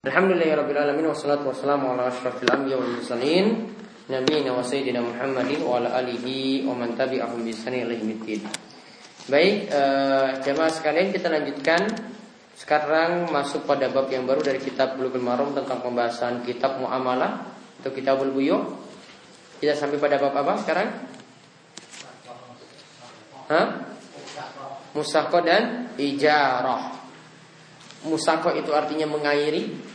Alhamdulillahirabbil wassalatu wassalamu ala asyrafil anbiya wal mursalin nabiyina wa sayyidina Muhammadin wa ala alihi wa man tabi'ahum bi ihsan ila yaumiddin. Baik, uh, jemaah sekalian kita lanjutkan sekarang masuk pada bab yang baru dari kitab Bulughul Maram tentang pembahasan kitab muamalah atau kitabul buyu. Kita sampai pada bab apa sekarang? Hah? Musako dan ijarah. Musako itu artinya mengairi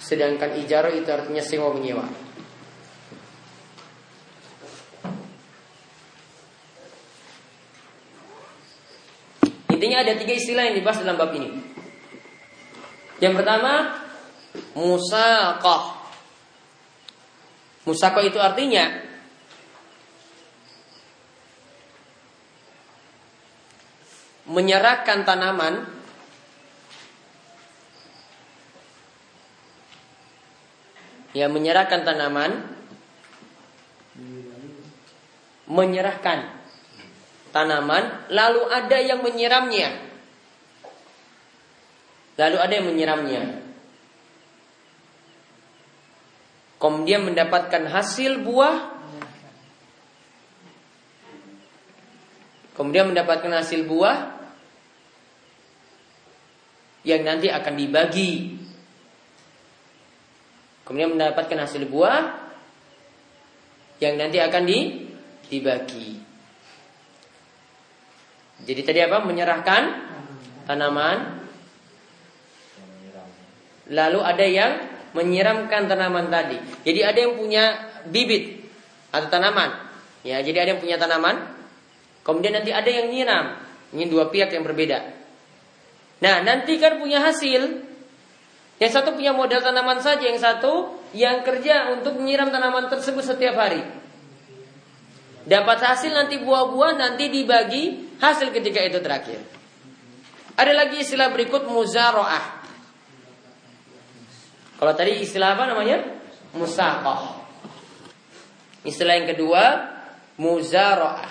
Sedangkan ijarah itu artinya sewa menyewa. Intinya ada tiga istilah yang dibahas dalam bab ini. Yang pertama, musakoh. Musakoh itu artinya menyerahkan tanaman ya menyerahkan tanaman. Menyerahkan tanaman lalu ada yang menyiramnya. Lalu ada yang menyiramnya. Kemudian mendapatkan hasil buah. Kemudian mendapatkan hasil buah. Yang nanti akan dibagi Kemudian mendapatkan hasil buah yang nanti akan di, dibagi. Jadi tadi apa? Menyerahkan tanaman. Lalu ada yang menyiramkan tanaman tadi. Jadi ada yang punya bibit atau tanaman. Ya, jadi ada yang punya tanaman. Kemudian nanti ada yang nyiram. Ini dua pihak yang berbeda. Nah, nanti kan punya hasil. Yang satu punya modal tanaman saja, yang satu yang kerja untuk menyiram tanaman tersebut setiap hari. Dapat hasil nanti buah-buah nanti dibagi hasil ketika itu terakhir. Ada lagi istilah berikut muzaroah. Kalau tadi istilah apa namanya? Musaqah. Istilah yang kedua muzaroah.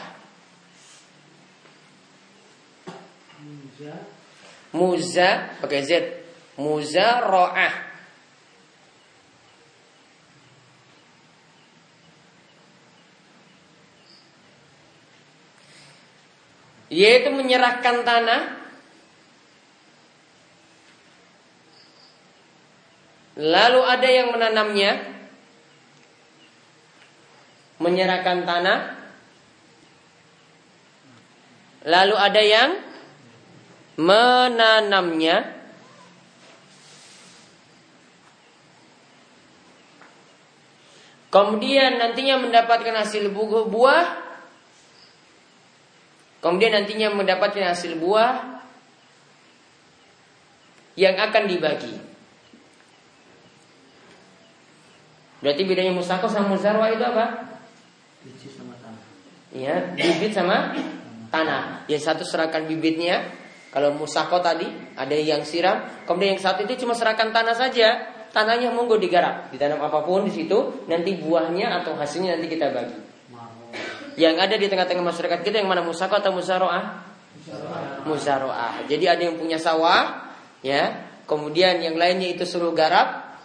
Muza pakai Z muzara'ah. Yaitu menyerahkan tanah. Lalu ada yang menanamnya. Menyerahkan tanah. Lalu ada yang menanamnya Kemudian nantinya mendapatkan hasil buah. Kemudian nantinya mendapatkan hasil buah yang akan dibagi. Berarti bedanya musako sama musarwa itu apa? Bibit sama tanah. Iya, bibit sama tanah. Yang satu serahkan bibitnya. Kalau musako tadi ada yang siram, kemudian yang satu itu cuma serahkan tanah saja tanahnya monggo digarap, ditanam apa pun di situ, nanti buahnya atau hasilnya nanti kita bagi. Yang ada di tengah-tengah masyarakat kita yang mana musako atau musaroah? Musaroah. Jadi ada yang punya sawah, ya. Kemudian yang lainnya itu suruh garap.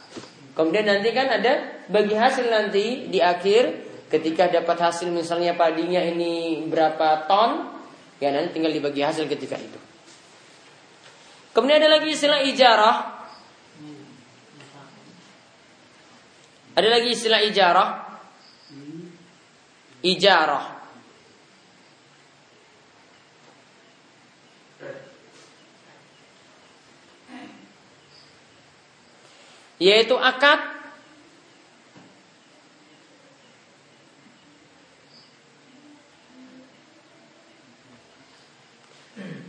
Kemudian nanti kan ada bagi hasil nanti di akhir ketika dapat hasil misalnya padinya ini berapa ton, ya nanti tinggal dibagi hasil ketika itu. Kemudian ada lagi istilah ijarah Ada lagi istilah ijarah. Ijarah. Yaitu akad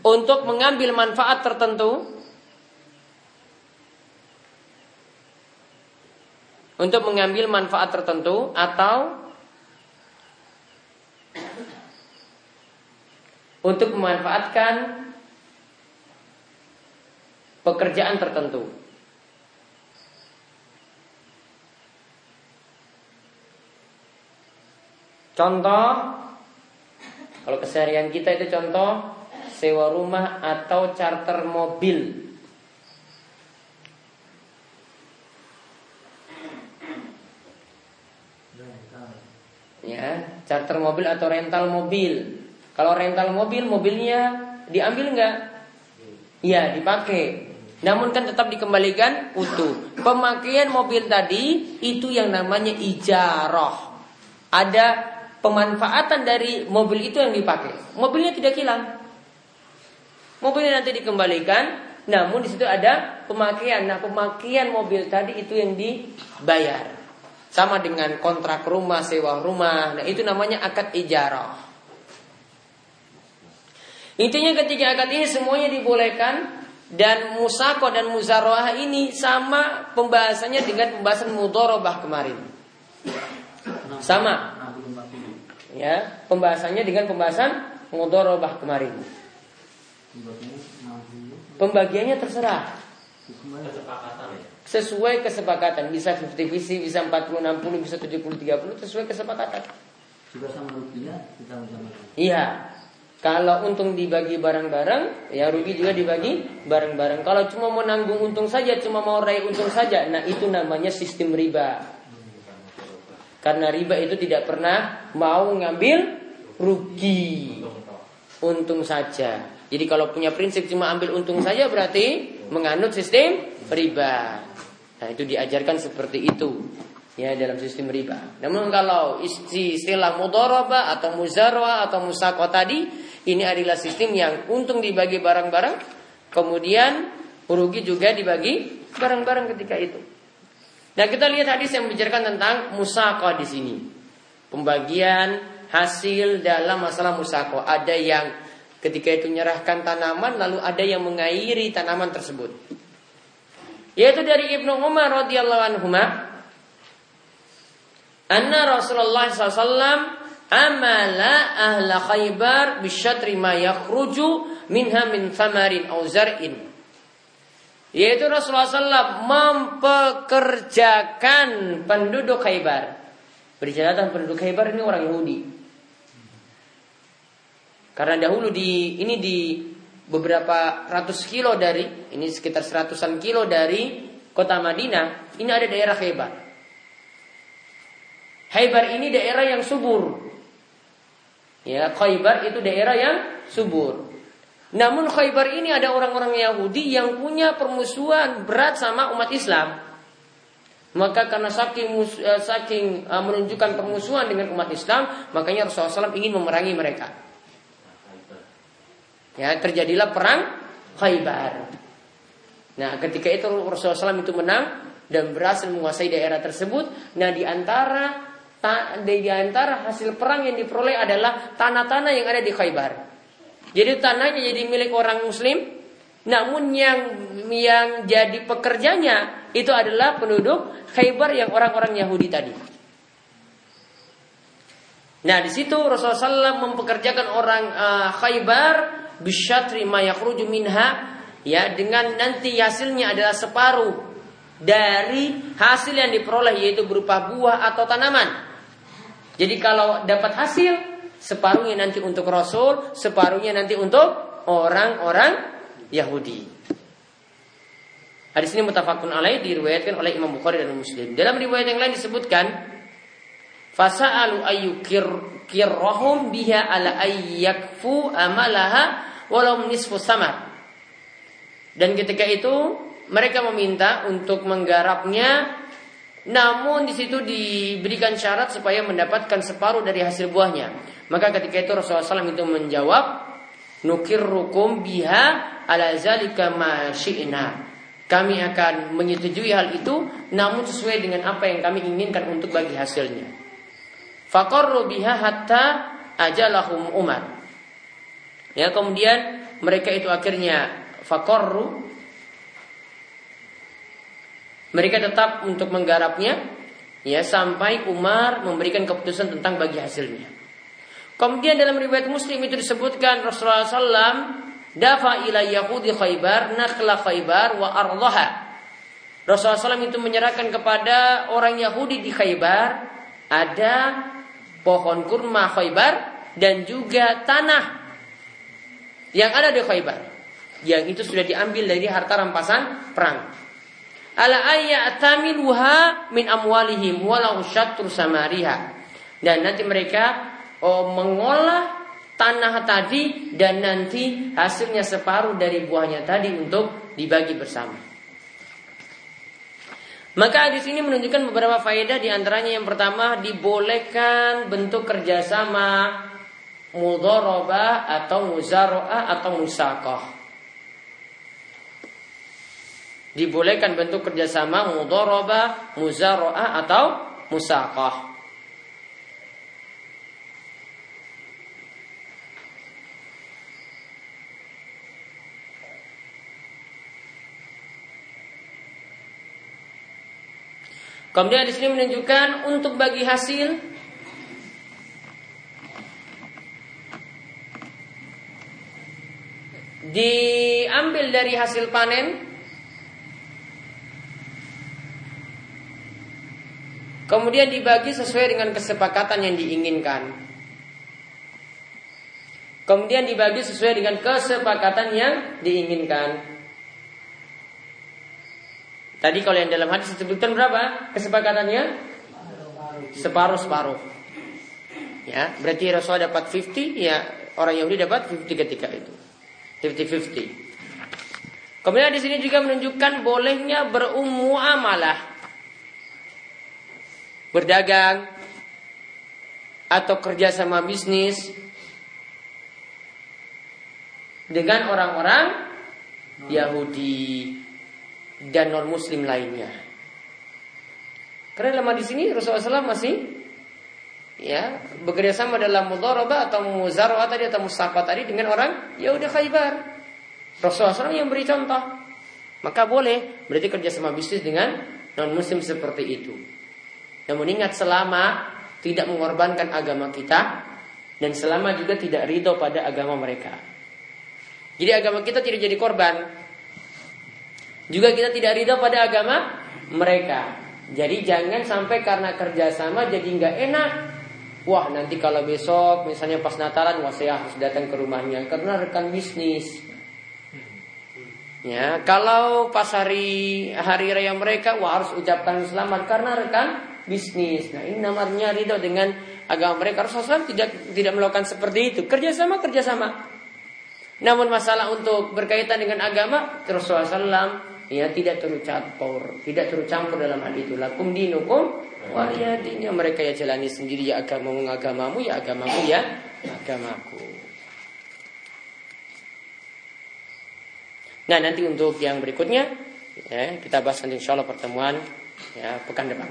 untuk mengambil manfaat tertentu untuk mengambil manfaat tertentu atau untuk memanfaatkan pekerjaan tertentu. Contoh, kalau keseharian kita itu contoh sewa rumah atau charter mobil. Ya, charter mobil atau rental mobil. Kalau rental mobil, mobilnya diambil nggak? Iya, dipakai. Namun kan tetap dikembalikan utuh. Pemakaian mobil tadi itu yang namanya ijarah. Ada pemanfaatan dari mobil itu yang dipakai. Mobilnya tidak hilang. Mobilnya nanti dikembalikan, namun di situ ada pemakaian. Nah, pemakaian mobil tadi itu yang dibayar. Sama dengan kontrak rumah, sewa rumah. Nah, itu namanya akad ijarah. Intinya ketika akad ini semuanya dibolehkan dan musako dan muzaroah ini sama pembahasannya dengan pembahasan mudorobah kemarin. Sama. Ya, pembahasannya dengan pembahasan mudorobah kemarin. Pembagiannya terserah. Sesuai kesepakatan Bisa 50-50, bisa 40-60, bisa 70-30 Sesuai kesepakatan Juga sama rupiah kita Iya kalau untung dibagi bareng-bareng, ya rugi juga dibagi bareng-bareng. Kalau cuma mau nanggung untung saja, cuma mau raih untung saja, nah itu namanya sistem riba. Karena riba itu tidak pernah mau ngambil rugi. Untung saja. Jadi kalau punya prinsip cuma ambil untung saja berarti menganut sistem riba. Nah, itu diajarkan seperti itu ya dalam sistem riba. Namun kalau istilah mudoroba atau muzarwa atau musako tadi ini adalah sistem yang untung dibagi barang-barang, kemudian rugi juga dibagi barang-barang ketika itu. Nah kita lihat hadis yang membicarakan tentang musako di sini, pembagian hasil dalam masalah musako. Ada yang ketika itu menyerahkan tanaman, lalu ada yang mengairi tanaman tersebut. Yaitu dari Ibnu Umar radhiyallahu anhu anna Rasulullah SAW amala ahla khaybar bisyatri ma yakhruju minha min thamarin au zar'in yaitu Rasulullah SAW mempekerjakan penduduk Khaybar. Berjalanan penduduk Khaybar ini orang Yahudi. Karena dahulu di ini di beberapa ratus kilo dari ini sekitar seratusan kilo dari kota Madinah ini ada daerah Khaybar. Khaybar ini daerah yang subur. Ya, Khaybar itu daerah yang subur. Namun Khaybar ini ada orang-orang Yahudi yang punya permusuhan berat sama umat Islam. Maka karena saking uh, saking uh, menunjukkan permusuhan dengan umat Islam, makanya Rasulullah SAW ingin memerangi mereka. Ya, terjadilah perang Khaybar. Nah, ketika itu Rasulullah SAW itu menang dan berhasil menguasai daerah tersebut. Nah, di antara di antara hasil perang yang diperoleh adalah tanah-tanah yang ada di Khaybar. Jadi tanahnya jadi milik orang muslim, namun yang yang jadi pekerjanya itu adalah penduduk Khaybar yang orang-orang Yahudi tadi. Nah, di situ Rasulullah SAW mempekerjakan orang uh, Khaybar bisyatri ma yakhruju minha ya dengan nanti hasilnya adalah separuh dari hasil yang diperoleh yaitu berupa buah atau tanaman. Jadi kalau dapat hasil separuhnya nanti untuk Rasul, separuhnya nanti untuk orang-orang Yahudi. Hadis ini mutafakun alaih diriwayatkan oleh Imam Bukhari dan Muslim. Dalam riwayat yang lain disebutkan Fasa'alu ayyukir kirrohum biha ala ayyakfu amalaha walau nisfu samar. Dan ketika itu mereka meminta untuk menggarapnya namun di situ diberikan syarat supaya mendapatkan separuh dari hasil buahnya. Maka ketika itu Rasulullah SAW itu menjawab, Nukir rukum biha ala zalika ma syi'na. Kami akan menyetujui hal itu, namun sesuai dengan apa yang kami inginkan untuk bagi hasilnya. Fakorru biha hatta ajalahum umar. Ya, kemudian mereka itu akhirnya fakorru mereka tetap untuk menggarapnya ya sampai Umar memberikan keputusan tentang bagi hasilnya. Kemudian dalam riwayat Muslim itu disebutkan Rasulullah SAW dafa ila Yahudi Khaybar nakhla Khaybar wa ardaha. Rasulullah SAW itu menyerahkan kepada orang Yahudi di Khaybar ada pohon kurma Khaybar dan juga tanah yang ada di Khaybar yang itu sudah diambil dari harta rampasan perang. Ala tamiluha min amwalihim walau syatru samariha. Dan nanti mereka oh, mengolah tanah tadi dan nanti hasilnya separuh dari buahnya tadi untuk dibagi bersama. Maka di sini menunjukkan beberapa faedah di antaranya yang pertama dibolehkan bentuk kerjasama mudoroba atau muzaroah atau musakoh. Dibolehkan bentuk kerjasama mudoroba, muzaroah atau musakoh. Kemudian di sini menunjukkan untuk bagi hasil diambil dari hasil panen kemudian dibagi sesuai dengan kesepakatan yang diinginkan. Kemudian dibagi sesuai dengan kesepakatan yang diinginkan Tadi kalau yang dalam hadis disebutkan berapa kesepakatannya? Separuh-separuh. Ya, berarti Rasul dapat 50, ya orang Yahudi dapat 50 ketika itu. 50-50. Kemudian di sini juga menunjukkan bolehnya berumuamalah. Berdagang atau kerja sama bisnis dengan orang-orang Yahudi dan non muslim lainnya. Karena lama di sini Rasulullah SAW masih ya bekerja sama dalam mudharabah atau muzarabah tadi atau musafah tadi dengan orang ya udah Khaybar. Rasulullah SAW yang beri contoh. Maka boleh berarti kerja sama bisnis dengan non muslim seperti itu. Namun ingat selama tidak mengorbankan agama kita dan selama juga tidak ridho pada agama mereka. Jadi agama kita tidak jadi korban. Juga kita tidak ridho pada agama mereka. Jadi jangan sampai karena kerjasama jadi nggak enak. Wah nanti kalau besok misalnya pas Natalan wah saya harus datang ke rumahnya karena rekan bisnis. Ya, kalau pas hari hari raya mereka wah harus ucapkan selamat karena rekan bisnis. Nah ini namanya ridho dengan agama mereka. Rasulullah tidak tidak melakukan seperti itu. Kerjasama kerjasama. Namun masalah untuk berkaitan dengan agama Rasulullah ya tidak tercampur, tidak tercampur dalam hal itu. Lakum dinukum waliyadinya mereka ya jalani sendiri ya agamamu agamamu ya agamamu ya agamaku. Nah nanti untuk yang berikutnya ya, kita bahas nanti insya Allah pertemuan ya pekan depan.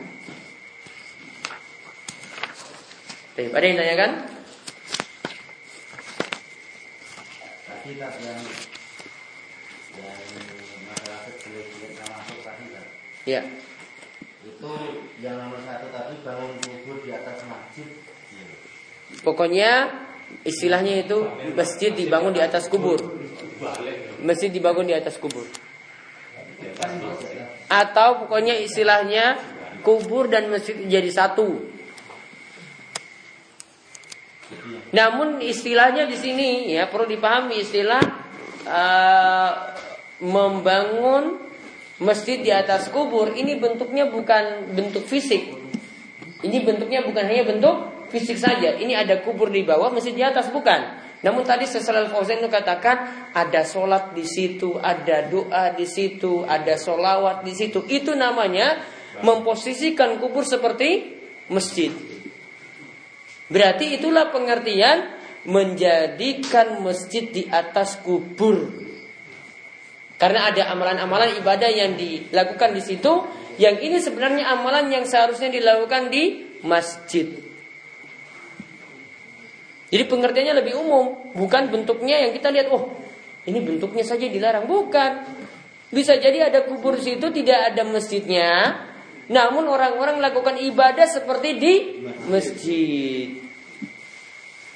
Baik, ada yang tanyakan? Kita yang Ya. Itu yang nomor satu tadi bangun kubur di atas masjid. Pokoknya istilahnya itu masjid dibangun di atas kubur. Masjid dibangun di atas kubur. Atau pokoknya istilahnya kubur dan masjid jadi satu. Namun istilahnya di sini ya perlu dipahami istilah uh, membangun masjid di atas kubur ini bentuknya bukan bentuk fisik. Ini bentuknya bukan hanya bentuk fisik saja. Ini ada kubur di bawah, masjid di atas bukan. Namun tadi sesuai Fauzan itu katakan ada sholat di situ, ada doa di situ, ada sholawat di situ. Itu namanya memposisikan kubur seperti masjid. Berarti itulah pengertian menjadikan masjid di atas kubur. Karena ada amalan-amalan ibadah yang dilakukan di situ, yang ini sebenarnya amalan yang seharusnya dilakukan di masjid. Jadi pengertiannya lebih umum, bukan bentuknya yang kita lihat, oh ini bentuknya saja dilarang, bukan. Bisa jadi ada kubur situ tidak ada masjidnya, namun orang-orang melakukan ibadah seperti di masjid.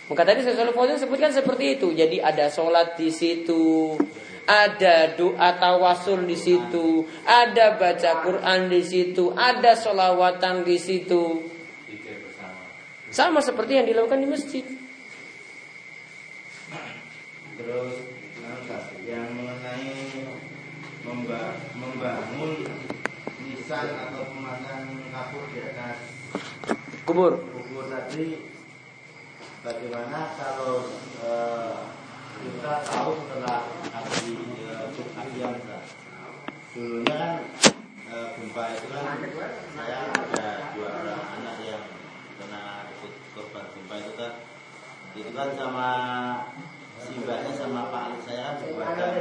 Maka tadi saya selalu sebutkan seperti itu. Jadi ada sholat di situ, ada doa tawasul di situ, ada baca Quran di situ, ada solawatan di situ. Sama seperti yang dilakukan di masjid. Terus yang mengenai membangun nisan atau pemasangan kapur di atas kubur. kubur tadi bagaimana kalau eh, kita tahu setelah aksi eh, aksi yang dulunya kan eh, gempa itu kan saya ada dua orang anak yang kena ikut korban gempa itu kan itu kan sama si mbaknya sama pak Ali saya kan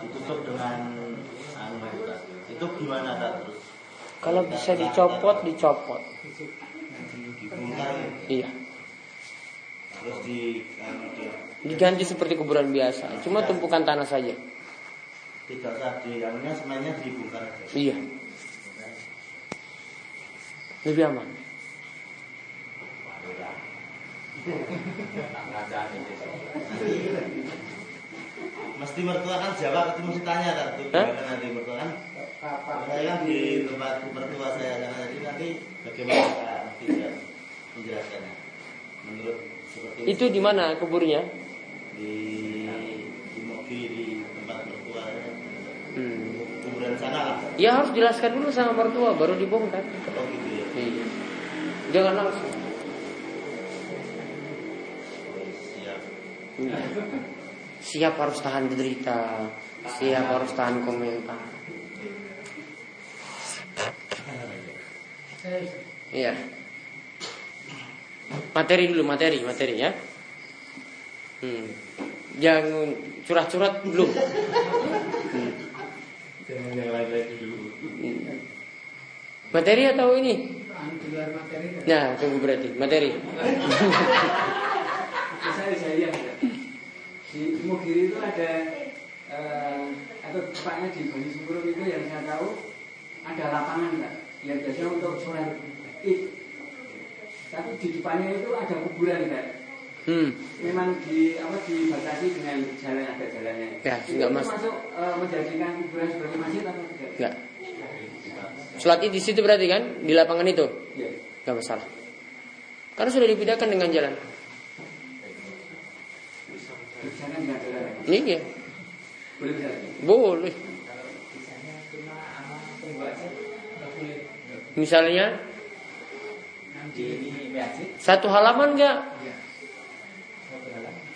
ditutup dengan anu itu kan. itu gimana kan terus Kalau bisa dicopot, dicopot. Iya. Terus di anu, di- Diganti seperti kuburan biasa, cuma tumpukan tanah saja. tidak usah di anunya semuanya dibongkar aja. Iya. Lebih aman. Mesti mertua kan jawab itu mesti tanya kan tuh gimana nanti mertua kan saya kan di tempat mertua saya sana jadi nanti bagaimana mesti menjelaskannya menurut seperti Itu di mana kuburnya? di di tempat mertua ya. Hmm. kuburan sana lah Ya harus jelaskan dulu sama mertua, baru dibongkar. oh gitu ya Iya. Jangan langsung. Oh, siap Siap harus tahan derita, siap harus tahan komentar. Iya. Materi dulu, materi, materi ya. Hmm. Jangan curhat-curhat belum. Hmm. jangan yang lain lagi dulu Hmm. Materi atau ini? Nah, tunggu berarti materi. saya saya lihat ya. di Timur Kiri itu ada eh, atau tepatnya di Bali Sumberung itu yang saya tahu ada lapangan Pak yang biasanya untuk sholat id tapi di depannya itu ada kuburan Pak Hmm. memang di apa dibatasi dengan jalan ada jalannya Ya, itu enggak, Mas. masuk eh, menjadikan kuburan sebagai masjid atau tidak Enggak. Sholat id di situ berarti kan di lapangan itu Iya. nggak masalah. Karena sudah dipindahkan dengan jalan. Iya, boleh boleh. Misalnya satu halaman nggak?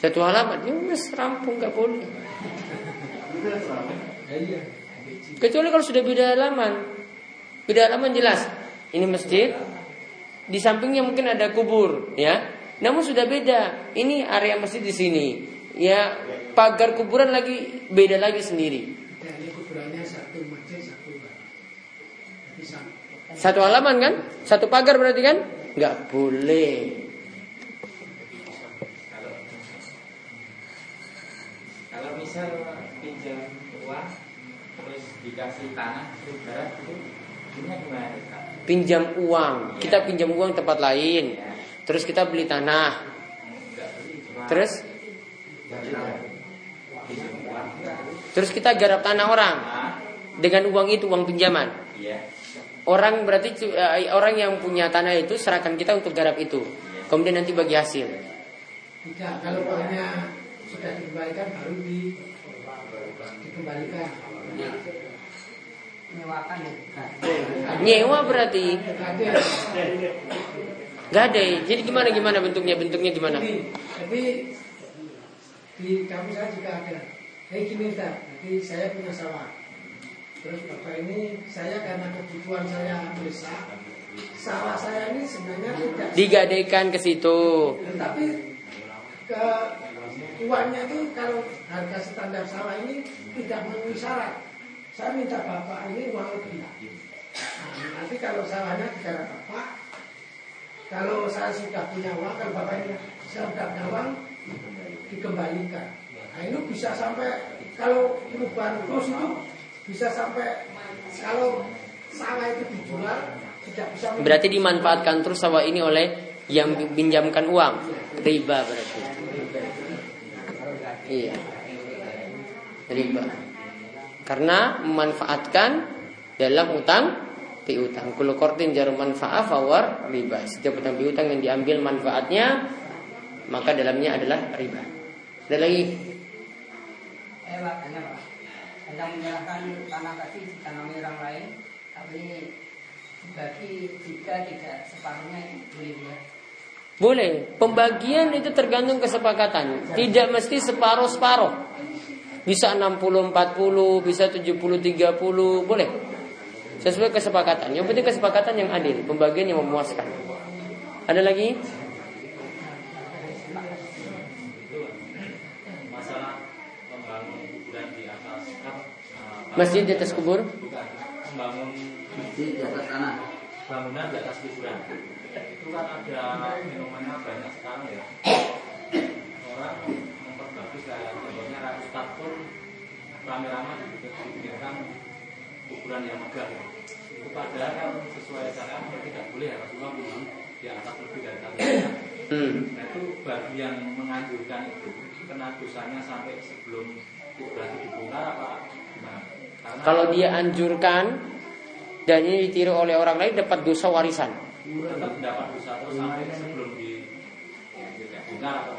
Satu halaman, ya wes rampung nggak boleh. iya Kecuali kalau sudah beda halaman. Beda halaman jelas. Ini masjid, di sampingnya mungkin ada kubur, ya. Namun sudah beda. Ini area masjid di sini. Ya, pagar kuburan lagi beda lagi sendiri. Satu halaman kan? Satu pagar berarti kan? Nggak boleh. Kalau misal pinjam uang terus dikasih tanah ibarat itu gimana? Pinjam uang. Kita pinjam uang tempat lain. Terus kita beli tanah. Beli Terus terus kita garap tanah orang. Nah, Dengan uang itu uang pinjaman. iya. Orang berarti eh, orang yang punya tanah itu serahkan kita untuk garap itu. Kemudian nanti bagi hasil. Tidak, kalau uangnya sudah dikembalikan baru di dikembalikan. menyewakan ya Nyewa berarti Gade. gade. Jadi gimana gimana bentuknya? Bentuknya gimana? Jadi, jadi di kampus saya juga ada. Kayak gini jadi saya punya sawah. Terus bapak ini saya karena kebutuhan saya besar, sawah saya ini sebenarnya tidak Digadaikan ke situ. Tapi ke uangnya itu kalau harga standar sawah ini tidak memenuhi syarat. Saya minta bapak ini uang lebih. Nah, nanti kalau sawahnya digarap bapak, kalau saya sudah punya uang, kalau bapak ini saya sudah punya uang, dikembalikan. Nah ini bisa sampai kalau perubahan kos itu bisa sampai kalau sawah itu dijual tidak bisa Berarti dimanfaatkan terus sawah ini oleh yang pinjamkan uang. Riba berarti. Iya. Riba. Karena memanfaatkan dalam utang piutang. Kulo kortin jarum manfaat fawar riba. Setiap utang piutang yang diambil manfaatnya maka dalamnya adalah riba. Ada lagi? Tentang menyerahkan tanah tadi ditanami orang lain, tapi bagi jika tidak separuhnya boleh ya. Boleh. Pembagian itu tergantung kesepakatan. Tidak mesti separuh-separuh. Bisa 60-40, bisa 70-30, boleh. Sesuai kesepakatan. Yang penting kesepakatan yang adil, pembagian yang memuaskan. Ada lagi? Masjid di atas kubur? Bukan. Membangun Masjid di atas tanah. bangunan di atas kuburan. Itu kan ada fenomena banyak sekarang ya. Orang memperbagus kayak contohnya ratus pun rame-rame dibikinkan kuburan yang megah. Itu padahal kan sesuai syariat ya tidak boleh ya Rasulullah memang di atas lebih dari satu. Hmm. Nah itu bagi yang menganjurkan itu kena dosanya sampai sebelum kuburan itu dibongkar apa gimana? Karena Kalau dia anjurkan dan ini ditiru oleh orang lain dapat dosa warisan. dosa terus sampai sebelum di gitu.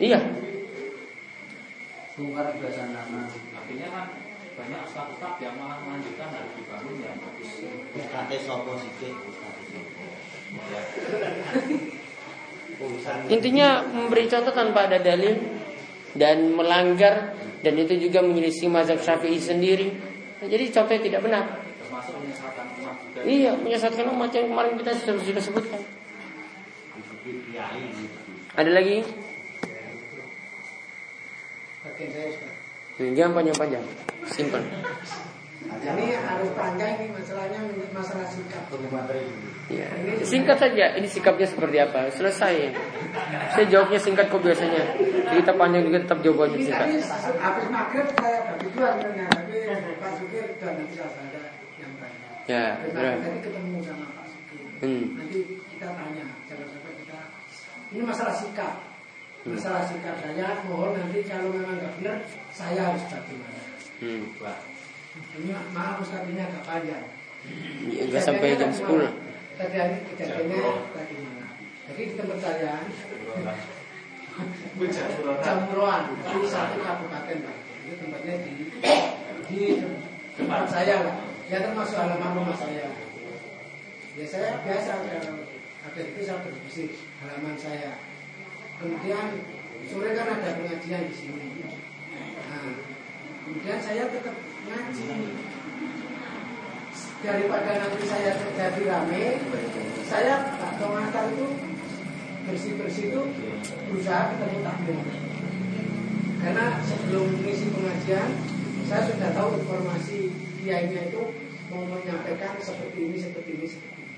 Iya. Bongkar biasa nama. Artinya kan banyak ustaz-ustaz yang malah melanjutkan harus dibangun yang bagus. Kate sopo sikit, kate sopo. Ya. Urusan Intinya memberi contoh tanpa ada dalil dan melanggar dan itu juga menyelisih mazhab Syafi'i sendiri. Nah, jadi contohnya tidak benar. Termasuk menyesatkan umat juga. Iya, menyesatkan umat yang kemarin kita sudah, sudah sebutkan. gitu. Ada lagi? Jangan panjang-panjang, simple. Ini harus panjang ini masalahnya masalah sikap. Ya, singkat saja. Ini sikapnya seperti apa? Selesai. Saya jawabnya singkat kok biasanya. Jadi kita panjang juga tetap jawabannya Ini singkat. habis maghrib saya bagi dua sebenarnya, tapi Pak Sukir dan nanti ada yang tanya. Ya, benar. Tadi ketemu sama Pak Sukir. Hmm. Nanti kita tanya, jangan sampai kita. Ini masalah sikap. Masalah sikap saya mohon nanti kalau memang nggak benar, saya harus bagaimana. Hmm. Wah, Ini maaf Ustaz ini agak panjang. Ya, nggak sampai jam 10. Tadi hari kejadiannya tadi mana? Jadi di tempat saya Jamuruan di satu kabupaten Pak. Itu tempatnya di di tempat saya lah. Ya termasuk halaman rumah saya. Ya saya biasa kalau ada itu saya berbisik halaman saya. Kemudian sore kan ada pengajian di sini. Nah, kemudian saya tetap ngaji daripada nanti saya terjadi rame, saya Pak Tomatar itu bersih-bersih itu berusaha ketemu takmir. Karena sebelum mengisi pengajian, saya sudah tahu informasi kiainya itu mau menyampaikan seperti ini, seperti ini, seperti ini.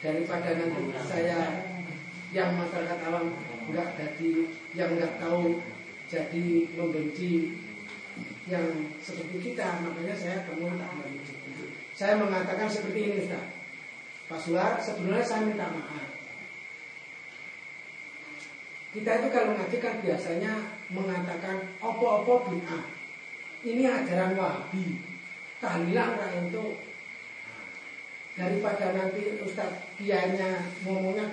Daripada nanti saya yang masyarakat awam nggak jadi, yang nggak tahu jadi membenci yang seperti kita, makanya saya temui tak membenci. Saya mengatakan seperti ini, Ustaz. Pak Suar, sebenarnya saya minta maaf. Kita itu kalau ngaji kan biasanya mengatakan opo-opo bid'ah. Ini ajaran Wahabi. Tahlilan lah itu daripada nanti Ustaz kiainya ngomongnya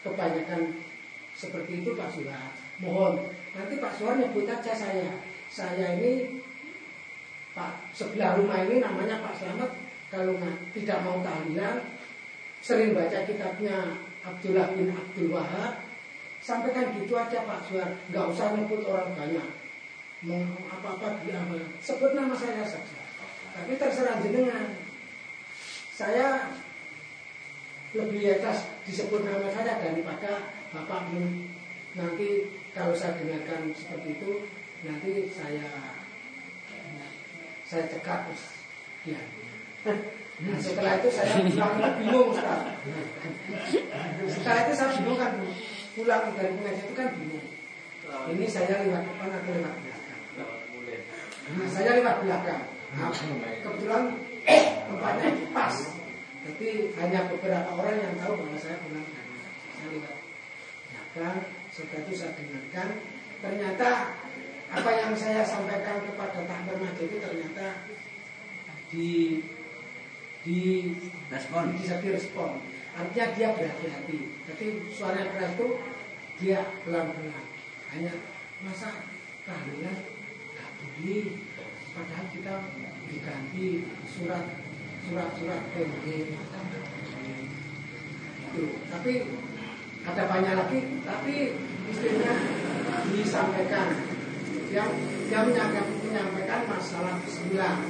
kebanyakan seperti itu Pak Suar. Mohon nanti Pak Suar nyebut aja saya. Saya ini Pak sebelah rumah ini namanya Pak Slamet. Kalau nggak tidak mau tahlilan, sering baca kitabnya Abdullah bin Abdul Wahab. Sampaikan gitu aja Pak Suar, nggak usah nyebut orang banyak. Mau apa-apa dia. Sebut nama saya saja. Tapi terserah jenengan. Saya lebih atas disebut nama saya daripada Bapak nanti kalau saya dengarkan seperti itu nanti saya saya cekat ya. Nah, setelah itu saya pulang bingung Ustaz. Setelah itu saya bingung kan pulang dari pengajian itu kan bingung. Ini saya lewat depan atau lewat belakang. Nah, saya lewat belakang. Nah, kebetulan tempatnya itu pas. Jadi hanya beberapa orang yang tahu bahwa saya pulang dari saya lewat belakang. Setelah itu saya dengarkan. Ternyata apa yang saya sampaikan kepada Takbir Masjid itu ternyata di di Respon. bisa direspon. Artinya dia berhati-hati. Jadi suara keras itu dia pelan-pelan. Hanya masa tahlilan nggak boleh. Padahal kita diganti surat surat-surat pending itu tapi ada banyak lagi tapi istrinya disampaikan yang yang menyampaikan masalah bismillah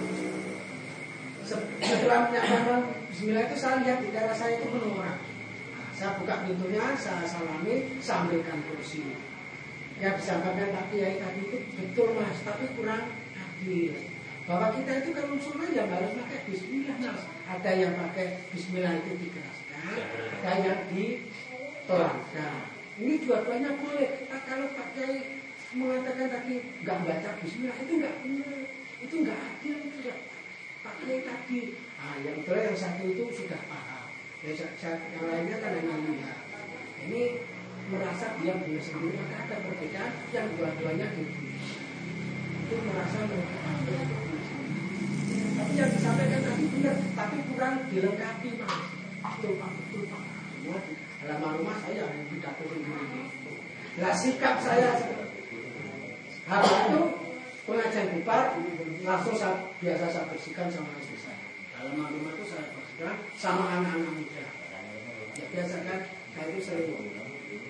setelah menyampaikan bismillah itu saya lihat di daerah saya itu penuh orang. Saya buka pintunya saya salami sambilkan kursi. Yang disampaikan Pak Kiai tadi itu betul mas tapi kurang adil. Bahwa kita itu kalau sholat ya harus pakai Bismillah mas. Ada yang pakai Bismillah itu dikeraskan ada yang ditolankan ini dua-duanya boleh. Nah, kalau pakai mengatakan tadi nggak baca Bismillah. Itu nggak benar. Itu nggak adil itu nggak pakai tadi. Ah yang betul yang satu itu sudah paham. Yang, yang lainnya kan hanya lihat ini merasa dia punya sendiri maka ada perbedaan yang dua-duanya gitu itu merasa tapi yang disampaikan tadi benar, tapi kurang dilengkapi mas. Betul pak, betul pak. Halaman rumah saya yang pidato sendiri. Lah sikap saya habis itu pengajian bubar langsung saya, biasa saya bersihkan sama istri saya. Halaman rumah itu saya bersihkan sama anak-anak muda. Ya biasa kan, saya itu sering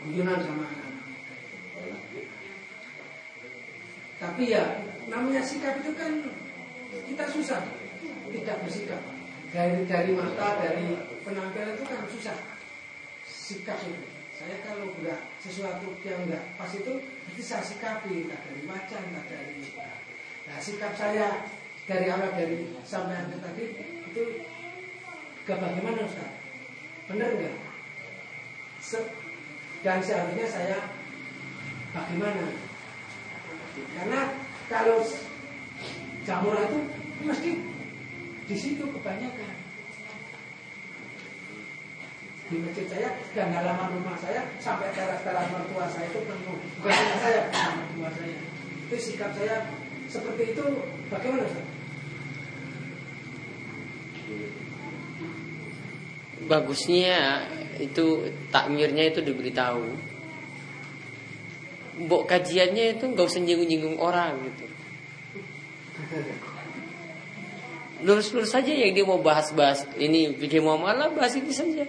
guyonan sama anak-anak muda. Tapi ya namanya sikap itu kan kita susah tidak bersikap dari dari mata dari penampilan itu kan susah sikap itu saya kalau enggak sesuatu yang enggak pas itu itu saya sikapi. Entah dari wajah entah dari nah sikap saya dari awal dari sampai akhir tadi itu gak bagaimana Ustaz? Benar enggak Se dan seharusnya saya bagaimana? Karena kalau jamur itu mesti di situ kebanyakan di masjid saya dan halaman rumah saya sampai teras-teras mertua saya itu penuh. Hanya saya sama mertua saya. Itu sikap saya seperti itu. Bagaimana Ustaz? bagusnya itu takmirnya itu diberitahu. Mbok kajiannya itu nggak usah nyinggung-nyinggung orang gitu. Lurus-lurus saja yang dia mau bahas-bahas ini dia mau malah bahas ini saja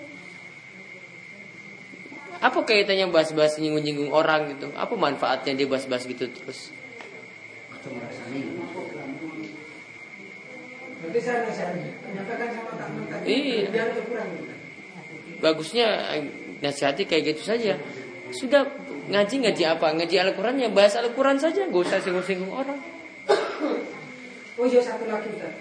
apa kaitannya bahas-bahas nyinggung-nyinggung orang gitu apa manfaatnya dia bahas-bahas gitu terus Iya. Bagusnya nasihati kayak gitu saja. Sudah ngaji ngaji apa? Ngaji Al-Quran ya bahas Al-Quran saja, gak usah singgung-singgung orang. Oh iya satu lagi Ustaz.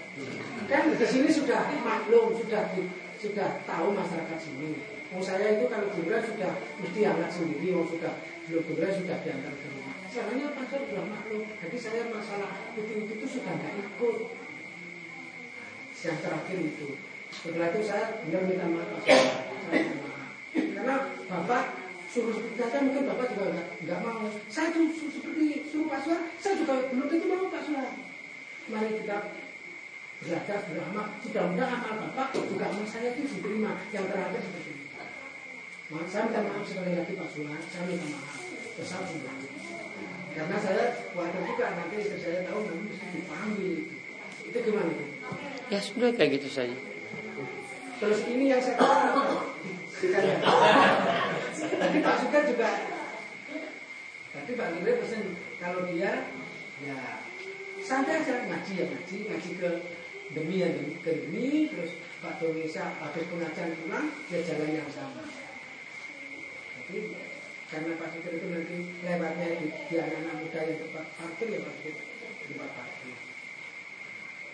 Kan di sini sudah maklum, sudah sudah tahu masyarakat sini. Oh saya itu kalau kuburan sudah mesti anak sendiri, oh sudah belum kuburan sudah diantar ke rumah. Soalnya pasar sudah maklum. Jadi saya masalah itu itu, sudah nggak ikut. Yang terakhir itu. Setelah itu saya benar minta maaf saya. Karena bapak suruh seperti itu mungkin bapak juga nggak nggak mau. Saya tuh seperti suruh Pak Suar, saya juga belum tentu mau Pak Suar. Mari kita belajar beramal sudah mudah amal bapak juga amal saya itu diterima yang terakhir seperti itu saya minta maaf sekali lagi Pak Sunan saya minta maaf. Besar karena saya khawatir juga nanti istri saya tahu nanti mesti dipanggil. Itu gimana? Ya sudah kayak gitu saja. Terus ini yang saya tahu Tadi Pak Suka juga. Tadi Pak Gire pesan kalau dia ya santai aja ngaji ya ngaji ngaji ke demi yang demi, ke demi terus Pak Dowisa habis pengajian pulang ya jalan yang sama karena Pak itu nanti lewatnya di, di anak-anak muda yang tempat parkir ya Pak di tempat parkir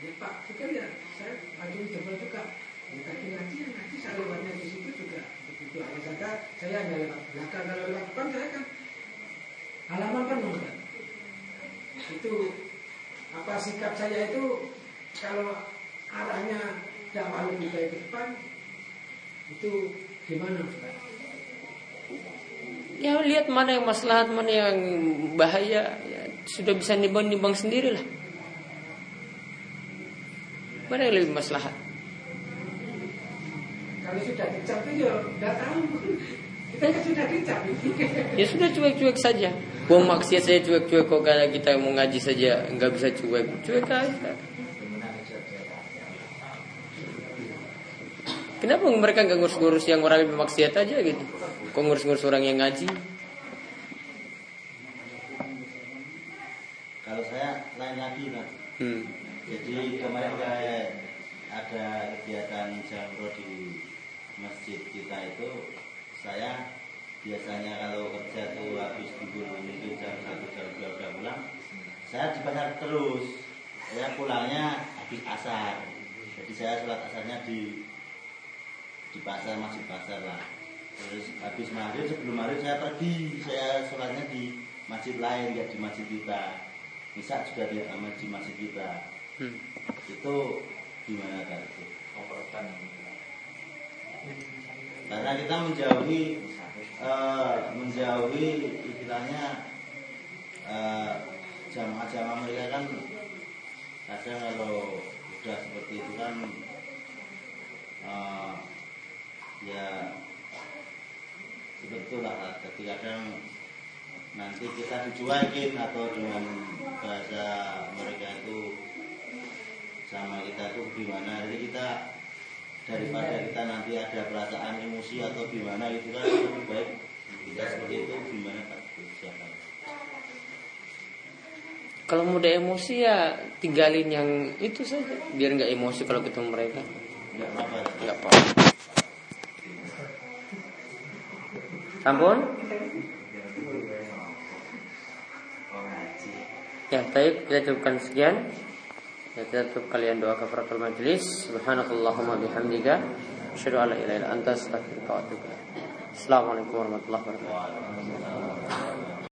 ya Pak Sugeng ya saya maju coba juga. Ya tadi ngaji ya ngaji saya lewatnya di situ juga. Begitu hanya saja saya hanya lewat belakang. Kalau lewat depan saya kan halaman kan itu apa sikap saya itu kalau arahnya dakwah lebih baik ke depan itu gimana Ustaz? Ya lihat mana yang maslahat, mana yang bahaya, ya, sudah bisa nimbang-nimbang sendiri lah. Mana yang lebih maslahat? Kalau sudah dicap ya tahu. Kita kan sudah dicap. ya sudah cuek-cuek saja. Buang maksiat saya cuek-cuek kok kalau kita mau ngaji saja nggak bisa cuek, cuek aja. Kenapa mereka nggak ngurus-ngurus yang orang yang bermaksiat aja gitu? Kok ngurus-ngurus orang yang ngaji? Kalau saya lain lagi kan. Hmm. Jadi kemarin kayak ada kegiatan jamro di masjid kita itu saya biasanya kalau kerja tuh habis tidur mungkin jam satu jam dua udah pulang saya di pasar terus saya pulangnya habis asar jadi saya sholat asarnya di di pasar masih pasar lah. Terus habis maghrib sebelum maghrib saya pergi. Saya sholatnya di masjid lain ya di masjid kita. Bisa juga di, di masjid kita. Hmm. itu gimana kan itu. Karena kita menjauhi eh, menjauhi istilahnya eh, jamaah-jamaah mereka kan kadang kalau udah seperti itu kan eh, ya sebetulnya jadi kadang nanti kita dicuekin atau dengan bahasa mereka itu sama kita itu gimana. Jadi kita daripada kita nanti ada perasaan emosi atau gimana itu kan lebih baik kita seperti itu gimana Pak? Siapa? Kalau mudah emosi ya tinggalin yang itu saja, biar nggak emosi kalau ketemu mereka. nggak Nggak apa. Sampun? Ya, baik, kita cukupkan sekian. Ya, kita tutup kalian doa kafaratul majlis. Subhanakallahumma bihamdika asyhadu an la ilaha illa anta astaghfiruka wa atubu ilaik. Assalamualaikum warahmatullahi wabarakatuh.